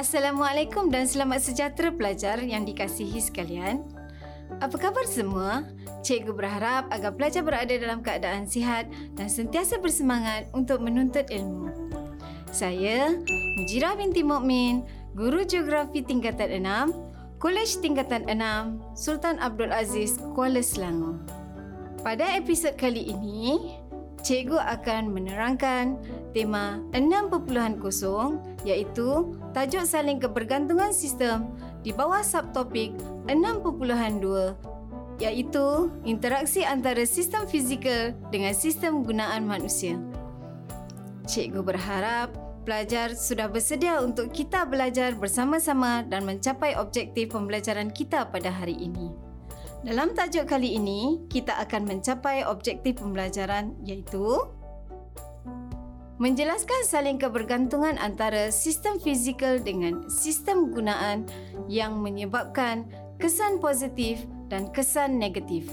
Assalamualaikum dan selamat sejahtera pelajar yang dikasihi sekalian. Apa khabar semua? Cikgu berharap agar pelajar berada dalam keadaan sihat dan sentiasa bersemangat untuk menuntut ilmu. Saya, Mujirah binti Mukmin, Guru Geografi Tingkatan 6, Kolej Tingkatan 6, Sultan Abdul Aziz, Kuala Selangor. Pada episod kali ini, cikgu akan menerangkan tema 6.0 iaitu tajuk saling kebergantungan sistem di bawah subtopik 6.2 iaitu interaksi antara sistem fizikal dengan sistem gunaan manusia. Cikgu berharap pelajar sudah bersedia untuk kita belajar bersama-sama dan mencapai objektif pembelajaran kita pada hari ini. Dalam tajuk kali ini, kita akan mencapai objektif pembelajaran iaitu menjelaskan saling kebergantungan antara sistem fizikal dengan sistem gunaan yang menyebabkan kesan positif dan kesan negatif.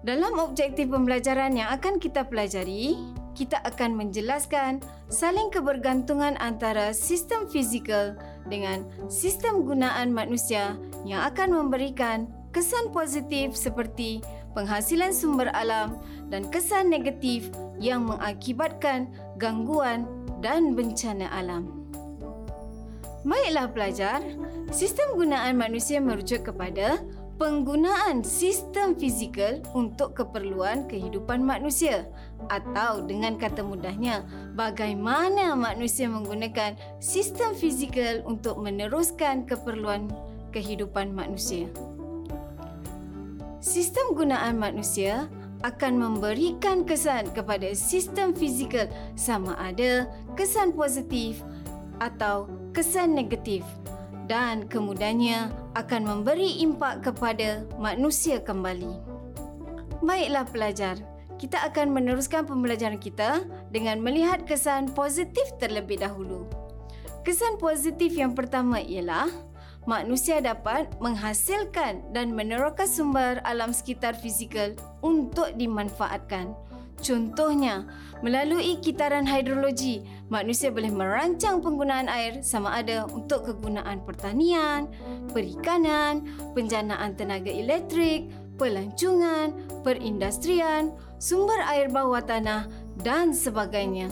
Dalam objektif pembelajaran yang akan kita pelajari, kita akan menjelaskan saling kebergantungan antara sistem fizikal dengan sistem gunaan manusia yang akan memberikan kesan positif seperti penghasilan sumber alam dan kesan negatif yang mengakibatkan gangguan dan bencana alam. Baiklah pelajar, sistem gunaan manusia merujuk kepada penggunaan sistem fizikal untuk keperluan kehidupan manusia atau dengan kata mudahnya bagaimana manusia menggunakan sistem fizikal untuk meneruskan keperluan kehidupan manusia. Sistem gunaan manusia akan memberikan kesan kepada sistem fizikal sama ada kesan positif atau kesan negatif dan kemudiannya akan memberi impak kepada manusia kembali. Baiklah pelajar, kita akan meneruskan pembelajaran kita dengan melihat kesan positif terlebih dahulu. Kesan positif yang pertama ialah manusia dapat menghasilkan dan meneroka sumber alam sekitar fizikal untuk dimanfaatkan. Contohnya, melalui kitaran hidrologi, manusia boleh merancang penggunaan air sama ada untuk kegunaan pertanian, perikanan, penjanaan tenaga elektrik, pelancongan, perindustrian, sumber air bawah tanah dan sebagainya.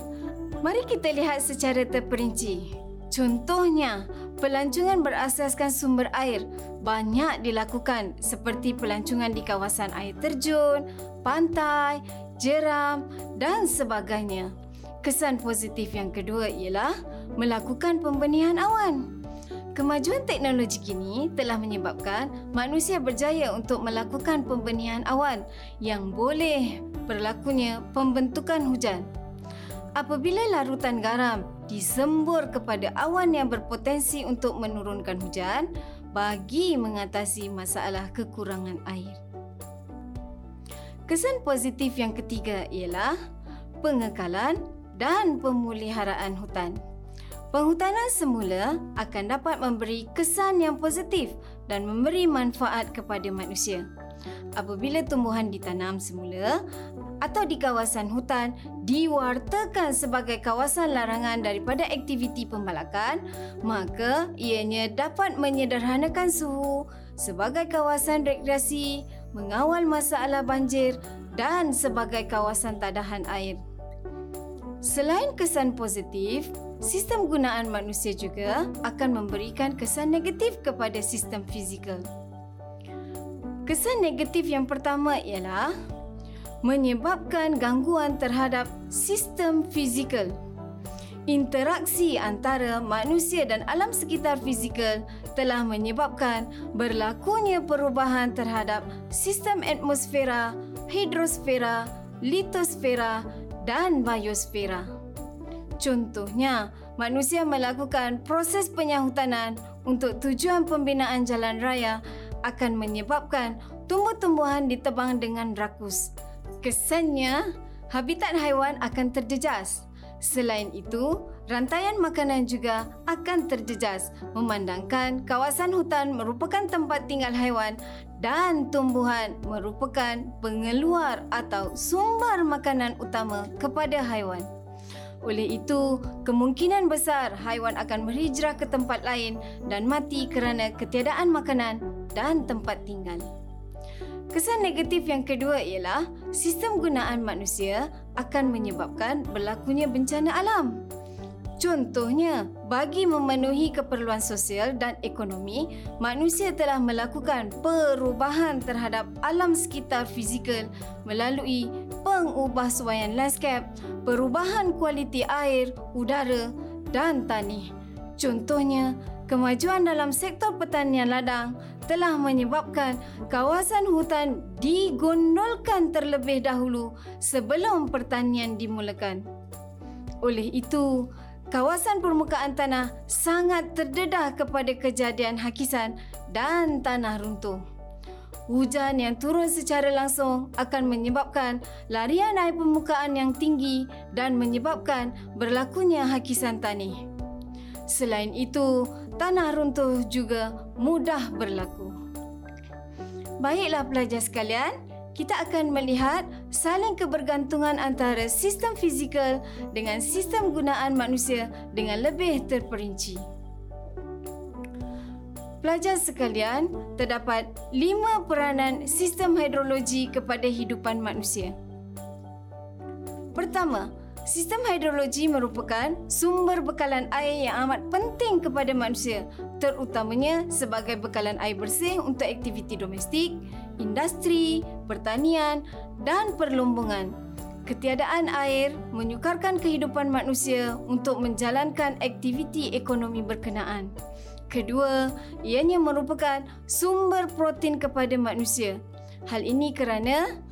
Mari kita lihat secara terperinci. Contohnya, pelancongan berasaskan sumber air banyak dilakukan seperti pelancongan di kawasan air terjun, pantai, jeram dan sebagainya. Kesan positif yang kedua ialah melakukan pembenihan awan. Kemajuan teknologi kini telah menyebabkan manusia berjaya untuk melakukan pembenihan awan yang boleh berlakunya pembentukan hujan. Apabila larutan garam disembur kepada awan yang berpotensi untuk menurunkan hujan bagi mengatasi masalah kekurangan air. Kesan positif yang ketiga ialah pengekalan dan pemeliharaan hutan. Penghutanan semula akan dapat memberi kesan yang positif dan memberi manfaat kepada manusia. Apabila tumbuhan ditanam semula, atau di kawasan hutan diwartakan sebagai kawasan larangan daripada aktiviti pembalakan, maka ianya dapat menyederhanakan suhu sebagai kawasan rekreasi, mengawal masalah banjir dan sebagai kawasan tadahan air. Selain kesan positif, sistem gunaan manusia juga akan memberikan kesan negatif kepada sistem fizikal. Kesan negatif yang pertama ialah menyebabkan gangguan terhadap sistem fizikal. Interaksi antara manusia dan alam sekitar fizikal telah menyebabkan berlakunya perubahan terhadap sistem atmosfera, hidrosfera, litosfera dan biosfera. Contohnya, manusia melakukan proses penyahutanan untuk tujuan pembinaan jalan raya akan menyebabkan tumbuh-tumbuhan ditebang dengan rakus Kesannya, habitat haiwan akan terjejas. Selain itu, rantaian makanan juga akan terjejas memandangkan kawasan hutan merupakan tempat tinggal haiwan dan tumbuhan merupakan pengeluar atau sumber makanan utama kepada haiwan. Oleh itu, kemungkinan besar haiwan akan berhijrah ke tempat lain dan mati kerana ketiadaan makanan dan tempat tinggal. Kesan negatif yang kedua ialah sistem gunaan manusia akan menyebabkan berlakunya bencana alam. Contohnya, bagi memenuhi keperluan sosial dan ekonomi, manusia telah melakukan perubahan terhadap alam sekitar fizikal melalui pengubahsuaian landscape, perubahan kualiti air, udara dan tanah. Contohnya, kemajuan dalam sektor pertanian ladang telah menyebabkan kawasan hutan digondolkan terlebih dahulu sebelum pertanian dimulakan. Oleh itu, kawasan permukaan tanah sangat terdedah kepada kejadian hakisan dan tanah runtuh. Hujan yang turun secara langsung akan menyebabkan larian air permukaan yang tinggi dan menyebabkan berlakunya hakisan tanah. Selain itu, tanah runtuh juga mudah berlaku. Baiklah pelajar sekalian, kita akan melihat saling kebergantungan antara sistem fizikal dengan sistem gunaan manusia dengan lebih terperinci. Pelajar sekalian, terdapat lima peranan sistem hidrologi kepada hidupan manusia. Pertama, Sistem hidrologi merupakan sumber bekalan air yang amat penting kepada manusia, terutamanya sebagai bekalan air bersih untuk aktiviti domestik, industri, pertanian dan perlumbungan. Ketiadaan air menyukarkan kehidupan manusia untuk menjalankan aktiviti ekonomi berkenaan. Kedua, ianya merupakan sumber protein kepada manusia. Hal ini kerana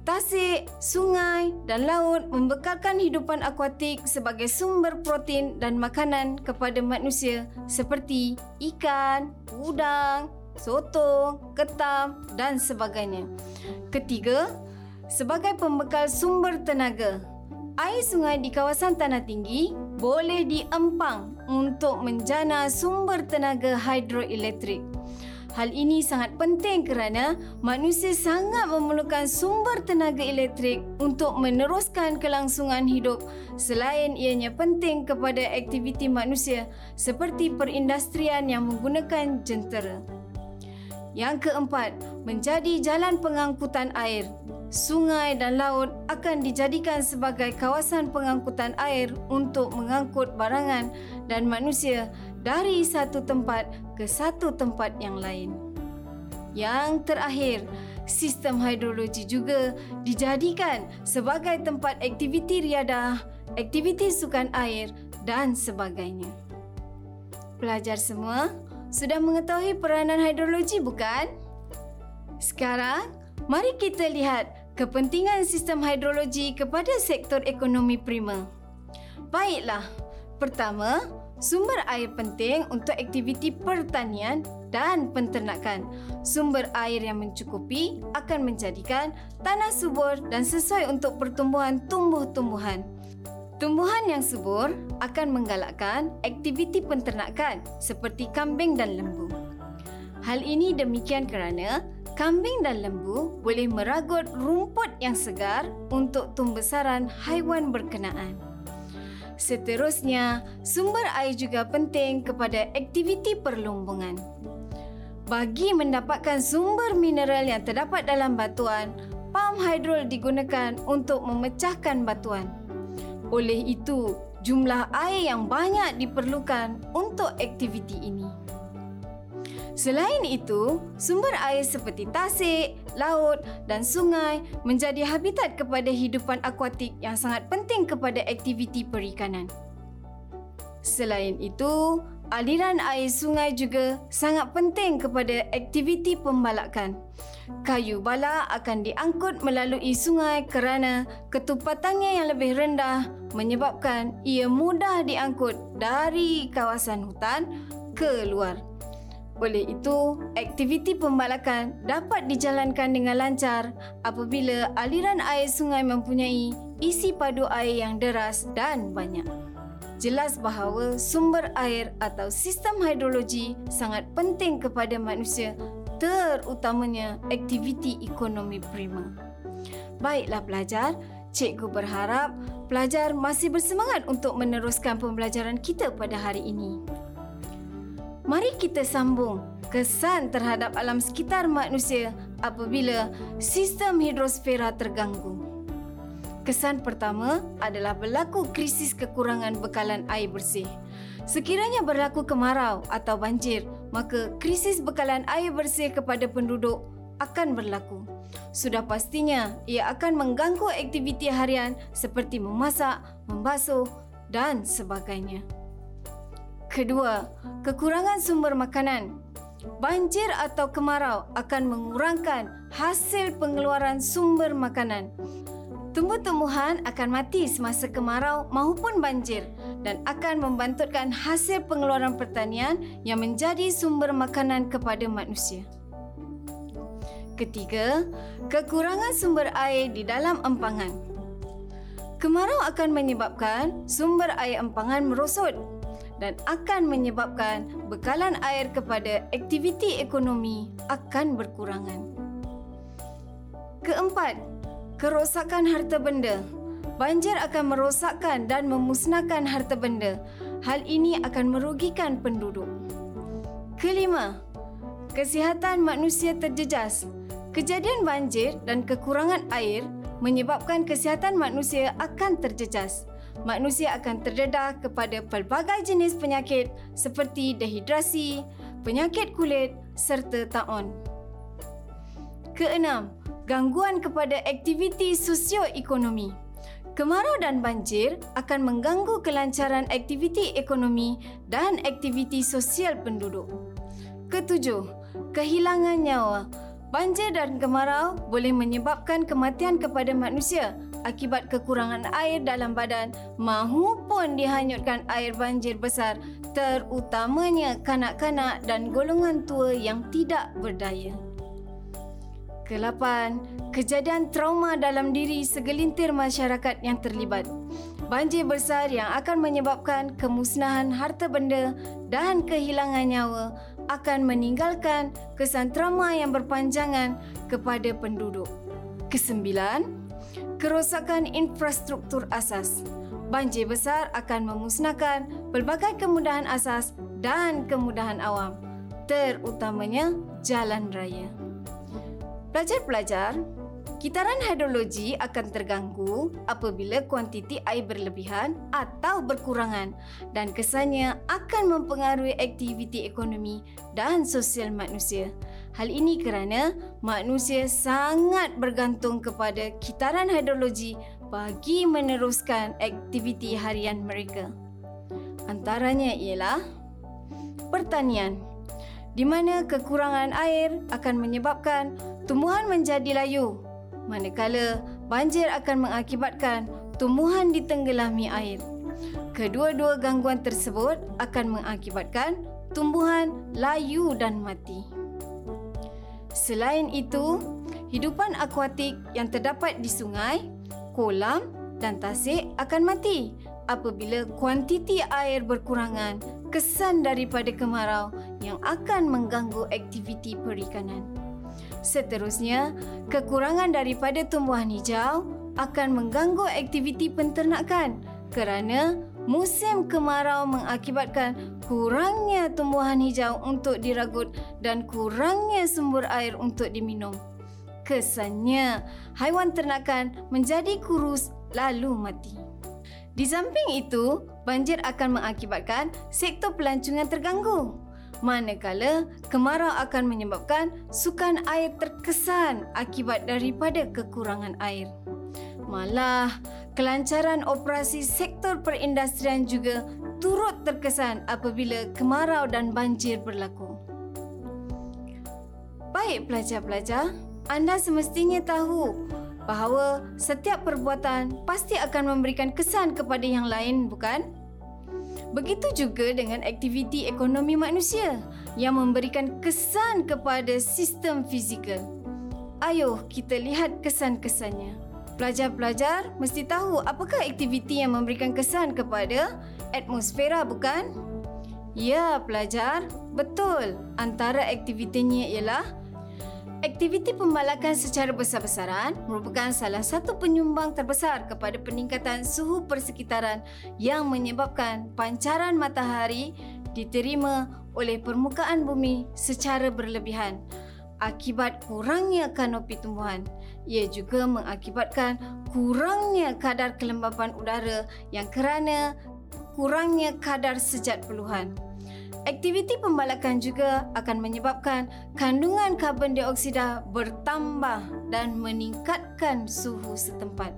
Tasik, sungai dan laut membekalkan hidupan akuatik sebagai sumber protein dan makanan kepada manusia seperti ikan, udang, sotong, ketam dan sebagainya. Ketiga, sebagai pembekal sumber tenaga, air sungai di kawasan tanah tinggi boleh diempang untuk menjana sumber tenaga hidroelektrik. Hal ini sangat penting kerana manusia sangat memerlukan sumber tenaga elektrik untuk meneruskan kelangsungan hidup selain ianya penting kepada aktiviti manusia seperti perindustrian yang menggunakan jentera. Yang keempat, menjadi jalan pengangkutan air. Sungai dan laut akan dijadikan sebagai kawasan pengangkutan air untuk mengangkut barangan dan manusia dari satu tempat ke satu tempat yang lain. Yang terakhir, sistem hidrologi juga dijadikan sebagai tempat aktiviti riadah, aktiviti sukan air dan sebagainya. Pelajar semua sudah mengetahui peranan hidrologi bukan? Sekarang, mari kita lihat kepentingan sistem hidrologi kepada sektor ekonomi prima. Baiklah, pertama, Sumber air penting untuk aktiviti pertanian dan penternakan. Sumber air yang mencukupi akan menjadikan tanah subur dan sesuai untuk pertumbuhan tumbuh-tumbuhan. Tumbuhan yang subur akan menggalakkan aktiviti penternakan seperti kambing dan lembu. Hal ini demikian kerana kambing dan lembu boleh meragut rumput yang segar untuk tumbesaran haiwan berkenaan. Seterusnya, sumber air juga penting kepada aktiviti perlumbungan. Bagi mendapatkan sumber mineral yang terdapat dalam batuan, pam hidrol digunakan untuk memecahkan batuan. Oleh itu, jumlah air yang banyak diperlukan untuk aktiviti ini. Selain itu, sumber air seperti tasik, laut dan sungai menjadi habitat kepada hidupan akuatik yang sangat penting kepada aktiviti perikanan. Selain itu, aliran air sungai juga sangat penting kepada aktiviti pembalakan. Kayu balak akan diangkut melalui sungai kerana ketupatannya yang lebih rendah menyebabkan ia mudah diangkut dari kawasan hutan ke luar. Oleh itu, aktiviti pembalakan dapat dijalankan dengan lancar apabila aliran air sungai mempunyai isi padu air yang deras dan banyak. Jelas bahawa sumber air atau sistem hidrologi sangat penting kepada manusia terutamanya aktiviti ekonomi prima. Baiklah pelajar, cikgu berharap pelajar masih bersemangat untuk meneruskan pembelajaran kita pada hari ini. Mari kita sambung kesan terhadap alam sekitar manusia apabila sistem hidrosfera terganggu. Kesan pertama adalah berlaku krisis kekurangan bekalan air bersih. Sekiranya berlaku kemarau atau banjir, maka krisis bekalan air bersih kepada penduduk akan berlaku. Sudah pastinya ia akan mengganggu aktiviti harian seperti memasak, membasuh dan sebagainya. Kedua, kekurangan sumber makanan. Banjir atau kemarau akan mengurangkan hasil pengeluaran sumber makanan. Tumbuh-tumbuhan akan mati semasa kemarau maupun banjir dan akan membantutkan hasil pengeluaran pertanian yang menjadi sumber makanan kepada manusia. Ketiga, kekurangan sumber air di dalam empangan. Kemarau akan menyebabkan sumber air empangan merosot dan akan menyebabkan bekalan air kepada aktiviti ekonomi akan berkurangan. Keempat, kerosakan harta benda. Banjir akan merosakkan dan memusnahkan harta benda. Hal ini akan merugikan penduduk. Kelima, kesihatan manusia terjejas. Kejadian banjir dan kekurangan air menyebabkan kesihatan manusia akan terjejas manusia akan terdedah kepada pelbagai jenis penyakit seperti dehidrasi, penyakit kulit serta taun. Keenam, gangguan kepada aktiviti sosioekonomi. Kemarau dan banjir akan mengganggu kelancaran aktiviti ekonomi dan aktiviti sosial penduduk. Ketujuh, kehilangan nyawa. Banjir dan kemarau boleh menyebabkan kematian kepada manusia akibat kekurangan air dalam badan mahupun dihanyutkan air banjir besar terutamanya kanak-kanak dan golongan tua yang tidak berdaya. Kelapan, kejadian trauma dalam diri segelintir masyarakat yang terlibat. Banjir besar yang akan menyebabkan kemusnahan harta benda dan kehilangan nyawa akan meninggalkan kesan trauma yang berpanjangan kepada penduduk. Kesembilan, kerosakan infrastruktur asas. Banjir besar akan memusnahkan pelbagai kemudahan asas dan kemudahan awam, terutamanya jalan raya. Pelajar-pelajar, Kitaran hidrologi akan terganggu apabila kuantiti air berlebihan atau berkurangan dan kesannya akan mempengaruhi aktiviti ekonomi dan sosial manusia. Hal ini kerana manusia sangat bergantung kepada kitaran hidrologi bagi meneruskan aktiviti harian mereka. Antaranya ialah pertanian di mana kekurangan air akan menyebabkan tumbuhan menjadi layu manakala banjir akan mengakibatkan tumbuhan ditenggelami air. Kedua-dua gangguan tersebut akan mengakibatkan tumbuhan layu dan mati. Selain itu, hidupan akuatik yang terdapat di sungai, kolam dan tasik akan mati apabila kuantiti air berkurangan kesan daripada kemarau yang akan mengganggu aktiviti perikanan. Seterusnya, kekurangan daripada tumbuhan hijau akan mengganggu aktiviti penternakan kerana musim kemarau mengakibatkan kurangnya tumbuhan hijau untuk diragut dan kurangnya sumber air untuk diminum. Kesannya, haiwan ternakan menjadi kurus lalu mati. Di samping itu, banjir akan mengakibatkan sektor pelancongan terganggu manakala kemarau akan menyebabkan sukan air terkesan akibat daripada kekurangan air. Malah, kelancaran operasi sektor perindustrian juga turut terkesan apabila kemarau dan banjir berlaku. Baik pelajar-pelajar, anda semestinya tahu bahawa setiap perbuatan pasti akan memberikan kesan kepada yang lain, bukan? Begitu juga dengan aktiviti ekonomi manusia yang memberikan kesan kepada sistem fizikal. Ayuh kita lihat kesan-kesannya. Pelajar-pelajar mesti tahu apakah aktiviti yang memberikan kesan kepada atmosfera bukan? Ya, pelajar. Betul. Antara aktivitinya ialah Aktiviti pembalakan secara besar-besaran merupakan salah satu penyumbang terbesar kepada peningkatan suhu persekitaran yang menyebabkan pancaran matahari diterima oleh permukaan bumi secara berlebihan akibat kurangnya kanopi tumbuhan. Ia juga mengakibatkan kurangnya kadar kelembapan udara yang kerana kurangnya kadar sejat peluhan. Aktiviti pembalakan juga akan menyebabkan kandungan karbon dioksida bertambah dan meningkatkan suhu setempat.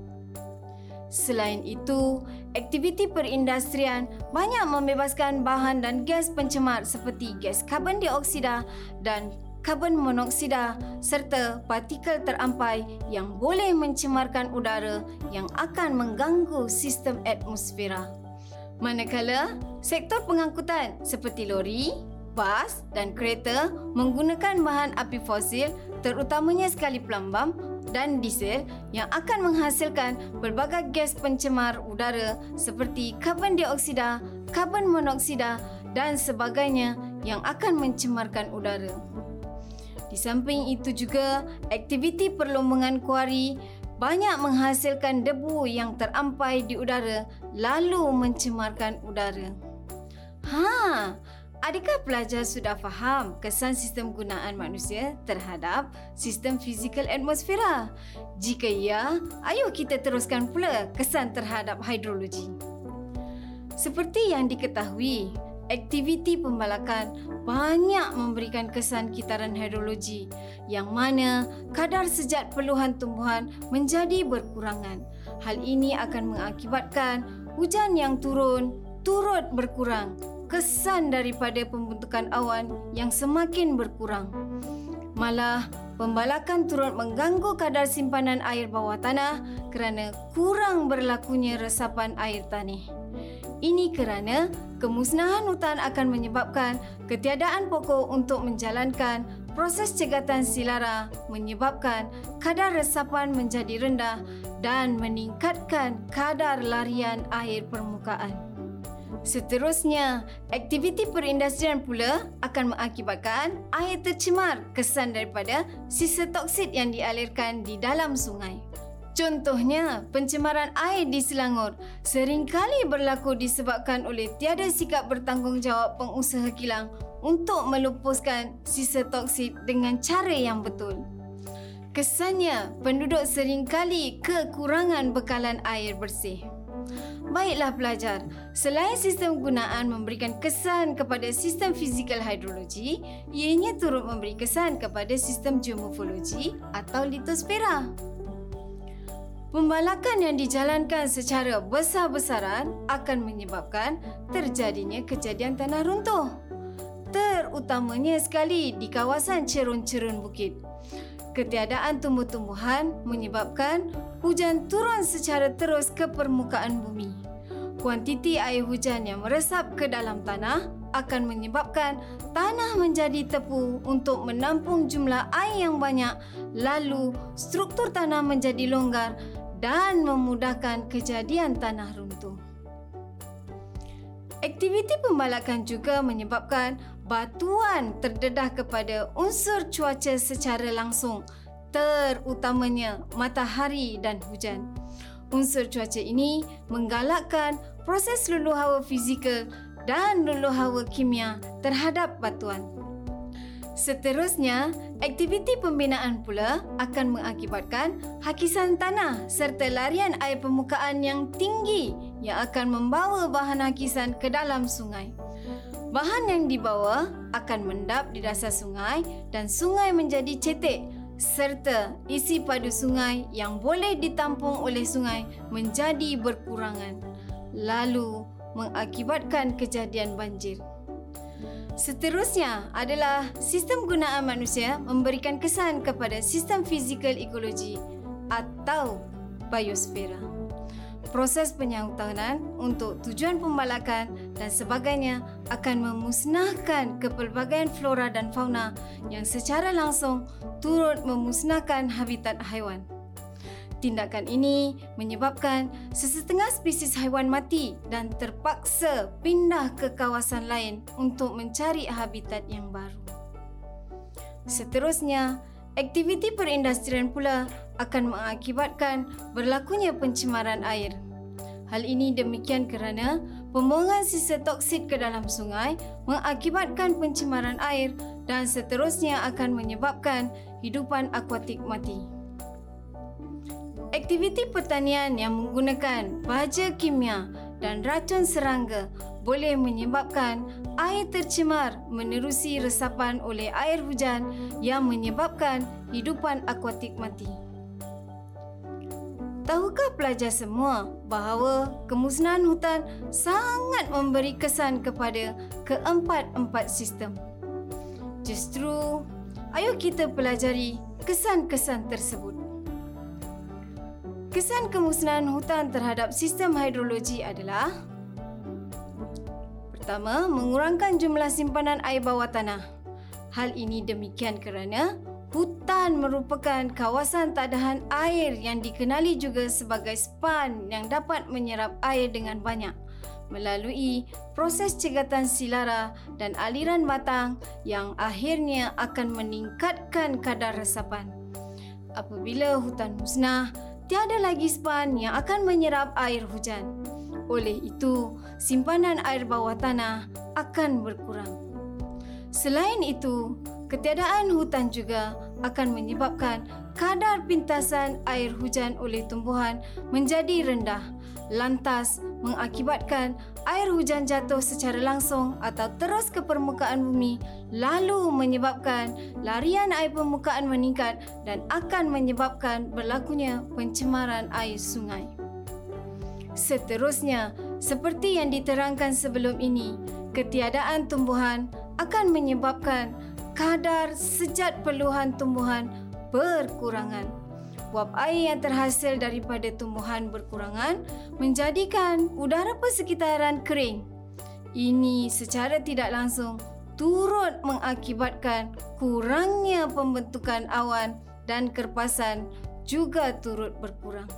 Selain itu, aktiviti perindustrian banyak membebaskan bahan dan gas pencemar seperti gas karbon dioksida dan karbon monoksida serta partikel terampai yang boleh mencemarkan udara yang akan mengganggu sistem atmosfera. Manakala sektor pengangkutan seperti lori, bas dan kereta menggunakan bahan api fosil terutamanya sekali pelambam dan diesel yang akan menghasilkan pelbagai gas pencemar udara seperti karbon dioksida, karbon monoksida dan sebagainya yang akan mencemarkan udara. Di samping itu juga, aktiviti perlombangan kuari banyak menghasilkan debu yang terampai di udara lalu mencemarkan udara. Ha, adakah pelajar sudah faham kesan sistem gunaan manusia terhadap sistem fizikal atmosfera? Jika ya, ayo kita teruskan pula kesan terhadap hidrologi. Seperti yang diketahui, aktiviti pembalakan banyak memberikan kesan kitaran hidrologi yang mana kadar sejat peluhan tumbuhan menjadi berkurangan. Hal ini akan mengakibatkan hujan yang turun turut berkurang, kesan daripada pembentukan awan yang semakin berkurang. Malah, pembalakan turut mengganggu kadar simpanan air bawah tanah kerana kurang berlakunya resapan air tanah. Ini kerana kemusnahan hutan akan menyebabkan ketiadaan pokok untuk menjalankan proses cegatan silara menyebabkan kadar resapan menjadi rendah dan meningkatkan kadar larian air permukaan. Seterusnya, aktiviti perindustrian pula akan mengakibatkan air tercemar kesan daripada sisa toksid yang dialirkan di dalam sungai. Contohnya, pencemaran air di Selangor seringkali berlaku disebabkan oleh tiada sikap bertanggungjawab pengusaha kilang untuk melupuskan sisa toksid dengan cara yang betul. Kesannya, penduduk seringkali kekurangan bekalan air bersih. Baiklah pelajar, selain sistem gunaan memberikan kesan kepada sistem fizikal hidrologi, ianya turut memberi kesan kepada sistem geomorfologi atau litosfera. Pembalakan yang dijalankan secara besar-besaran akan menyebabkan terjadinya kejadian tanah runtuh. Terutamanya sekali di kawasan cerun-cerun bukit. Ketiadaan tumbuh-tumbuhan menyebabkan hujan turun secara terus ke permukaan bumi. Kuantiti air hujan yang meresap ke dalam tanah akan menyebabkan tanah menjadi tepu untuk menampung jumlah air yang banyak lalu struktur tanah menjadi longgar dan memudahkan kejadian tanah runtuh. Aktiviti pembalakan juga menyebabkan batuan terdedah kepada unsur cuaca secara langsung, terutamanya matahari dan hujan. Unsur cuaca ini menggalakkan proses luluh hawa fizikal dan luluh hawa kimia terhadap batuan. Seterusnya, aktiviti pembinaan pula akan mengakibatkan hakisan tanah serta larian air permukaan yang tinggi yang akan membawa bahan hakisan ke dalam sungai. Bahan yang dibawa akan mendap di dasar sungai dan sungai menjadi cetek serta isi padu sungai yang boleh ditampung oleh sungai menjadi berkurangan lalu mengakibatkan kejadian banjir. Seterusnya adalah sistem gunaan manusia memberikan kesan kepada sistem fizikal ekologi atau biosfera. Proses penyahutanan untuk tujuan pembalakan dan sebagainya akan memusnahkan kepelbagaian flora dan fauna yang secara langsung turut memusnahkan habitat haiwan. Tindakan ini menyebabkan sesetengah spesies haiwan mati dan terpaksa pindah ke kawasan lain untuk mencari habitat yang baru. Seterusnya, Aktiviti perindustrian pula akan mengakibatkan berlakunya pencemaran air. Hal ini demikian kerana pembuangan sisa toksid ke dalam sungai mengakibatkan pencemaran air dan seterusnya akan menyebabkan hidupan akuatik mati. Aktiviti pertanian yang menggunakan baja kimia dan racun serangga boleh menyebabkan air tercemar menerusi resapan oleh air hujan yang menyebabkan hidupan akuatik mati. Tahukah pelajar semua bahawa kemusnahan hutan sangat memberi kesan kepada keempat-empat sistem? Justru, ayo kita pelajari kesan-kesan tersebut. Kesan kemusnahan hutan terhadap sistem hidrologi adalah Pertama, mengurangkan jumlah simpanan air bawah tanah. Hal ini demikian kerana Hutan merupakan kawasan tadahan air yang dikenali juga sebagai span yang dapat menyerap air dengan banyak melalui proses cegatan silara dan aliran batang yang akhirnya akan meningkatkan kadar resapan. Apabila hutan musnah, tiada lagi span yang akan menyerap air hujan. Oleh itu, simpanan air bawah tanah akan berkurang. Selain itu, Ketiadaan hutan juga akan menyebabkan kadar pintasan air hujan oleh tumbuhan menjadi rendah, lantas mengakibatkan air hujan jatuh secara langsung atau terus ke permukaan bumi lalu menyebabkan larian air permukaan meningkat dan akan menyebabkan berlakunya pencemaran air sungai. Seterusnya, seperti yang diterangkan sebelum ini, ketiadaan tumbuhan akan menyebabkan kadar sejat peluhan tumbuhan berkurangan. Wap air yang terhasil daripada tumbuhan berkurangan menjadikan udara persekitaran kering. Ini secara tidak langsung turut mengakibatkan kurangnya pembentukan awan dan kerpasan juga turut berkurang.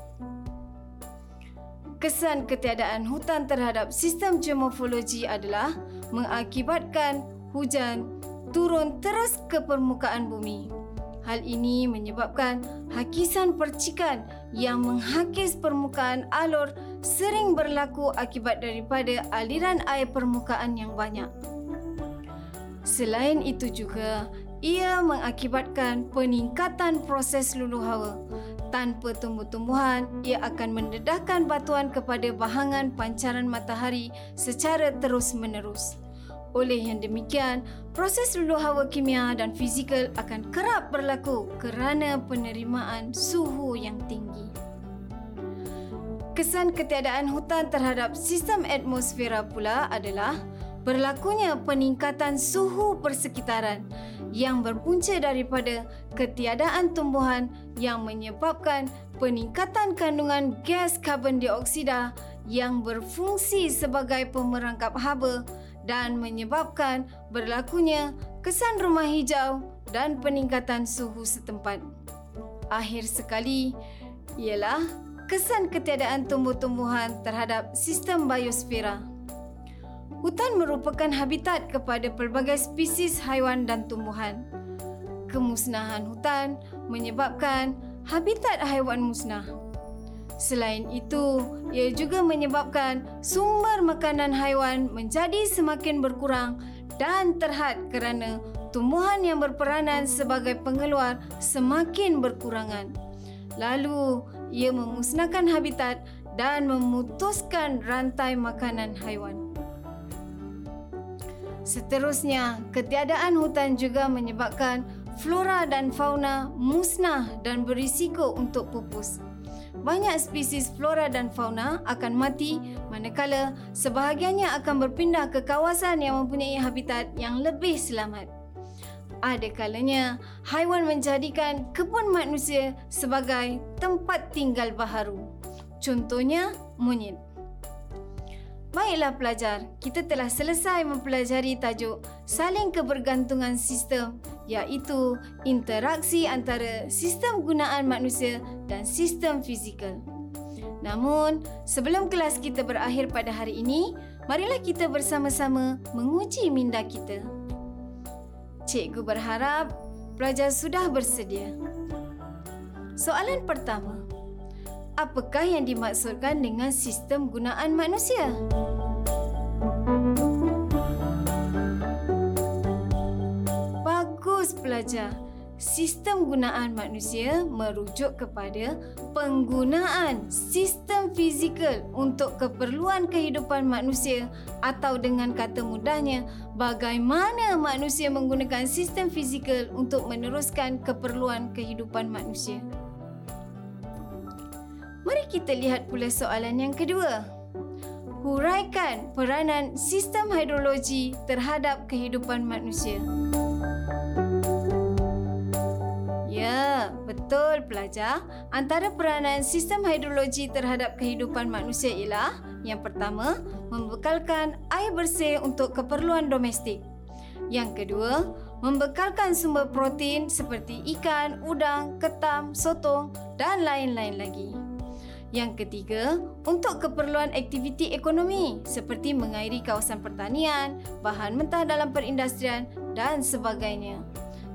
Kesan ketiadaan hutan terhadap sistem geomorfologi adalah mengakibatkan hujan turun terus ke permukaan bumi. Hal ini menyebabkan hakisan percikan yang menghakis permukaan alur sering berlaku akibat daripada aliran air permukaan yang banyak. Selain itu juga, ia mengakibatkan peningkatan proses luluh hawa. Tanpa tumbuh-tumbuhan, ia akan mendedahkan batuan kepada bahangan pancaran matahari secara terus-menerus. Oleh yang demikian, proses luluh hawa kimia dan fizikal akan kerap berlaku kerana penerimaan suhu yang tinggi. Kesan ketiadaan hutan terhadap sistem atmosfera pula adalah berlakunya peningkatan suhu persekitaran yang berpunca daripada ketiadaan tumbuhan yang menyebabkan peningkatan kandungan gas karbon dioksida yang berfungsi sebagai pemerangkap haba dan menyebabkan berlakunya kesan rumah hijau dan peningkatan suhu setempat. Akhir sekali ialah kesan ketiadaan tumbuh-tumbuhan terhadap sistem biosfera. Hutan merupakan habitat kepada pelbagai spesies haiwan dan tumbuhan. Kemusnahan hutan menyebabkan habitat haiwan musnah. Selain itu, ia juga menyebabkan sumber makanan haiwan menjadi semakin berkurang dan terhad kerana tumbuhan yang berperanan sebagai pengeluar semakin berkurangan. Lalu, ia memusnahkan habitat dan memutuskan rantai makanan haiwan. Seterusnya, ketiadaan hutan juga menyebabkan flora dan fauna musnah dan berisiko untuk pupus banyak spesies flora dan fauna akan mati manakala sebahagiannya akan berpindah ke kawasan yang mempunyai habitat yang lebih selamat. Ada kalanya haiwan menjadikan kebun manusia sebagai tempat tinggal baharu. Contohnya monyet. Baiklah pelajar, kita telah selesai mempelajari tajuk saling kebergantungan sistem iaitu interaksi antara sistem gunaan manusia dan sistem fizikal. Namun, sebelum kelas kita berakhir pada hari ini, marilah kita bersama-sama menguji minda kita. Cikgu berharap pelajar sudah bersedia? Soalan pertama. Apakah yang dimaksudkan dengan sistem gunaan manusia? Bagus pelajar. Sistem gunaan manusia merujuk kepada penggunaan sistem fizikal untuk keperluan kehidupan manusia atau dengan kata mudahnya bagaimana manusia menggunakan sistem fizikal untuk meneruskan keperluan kehidupan manusia. Mari kita lihat pula soalan yang kedua. Huraikan peranan sistem hidrologi terhadap kehidupan manusia. Ya, betul pelajar. Antara peranan sistem hidrologi terhadap kehidupan manusia ialah yang pertama, membekalkan air bersih untuk keperluan domestik. Yang kedua, membekalkan sumber protein seperti ikan, udang, ketam, sotong dan lain-lain lagi. Yang ketiga, untuk keperluan aktiviti ekonomi seperti mengairi kawasan pertanian, bahan mentah dalam perindustrian dan sebagainya.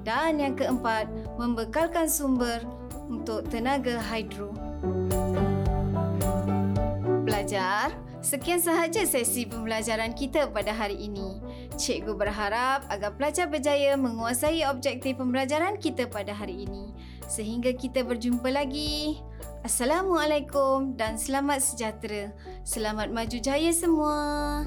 Dan yang keempat, membekalkan sumber untuk tenaga hidro. Pelajar, sekian sahaja sesi pembelajaran kita pada hari ini. Cikgu berharap agar pelajar berjaya menguasai objektif pembelajaran kita pada hari ini. Sehingga kita berjumpa lagi. Assalamualaikum dan selamat sejahtera. Selamat maju jaya semua.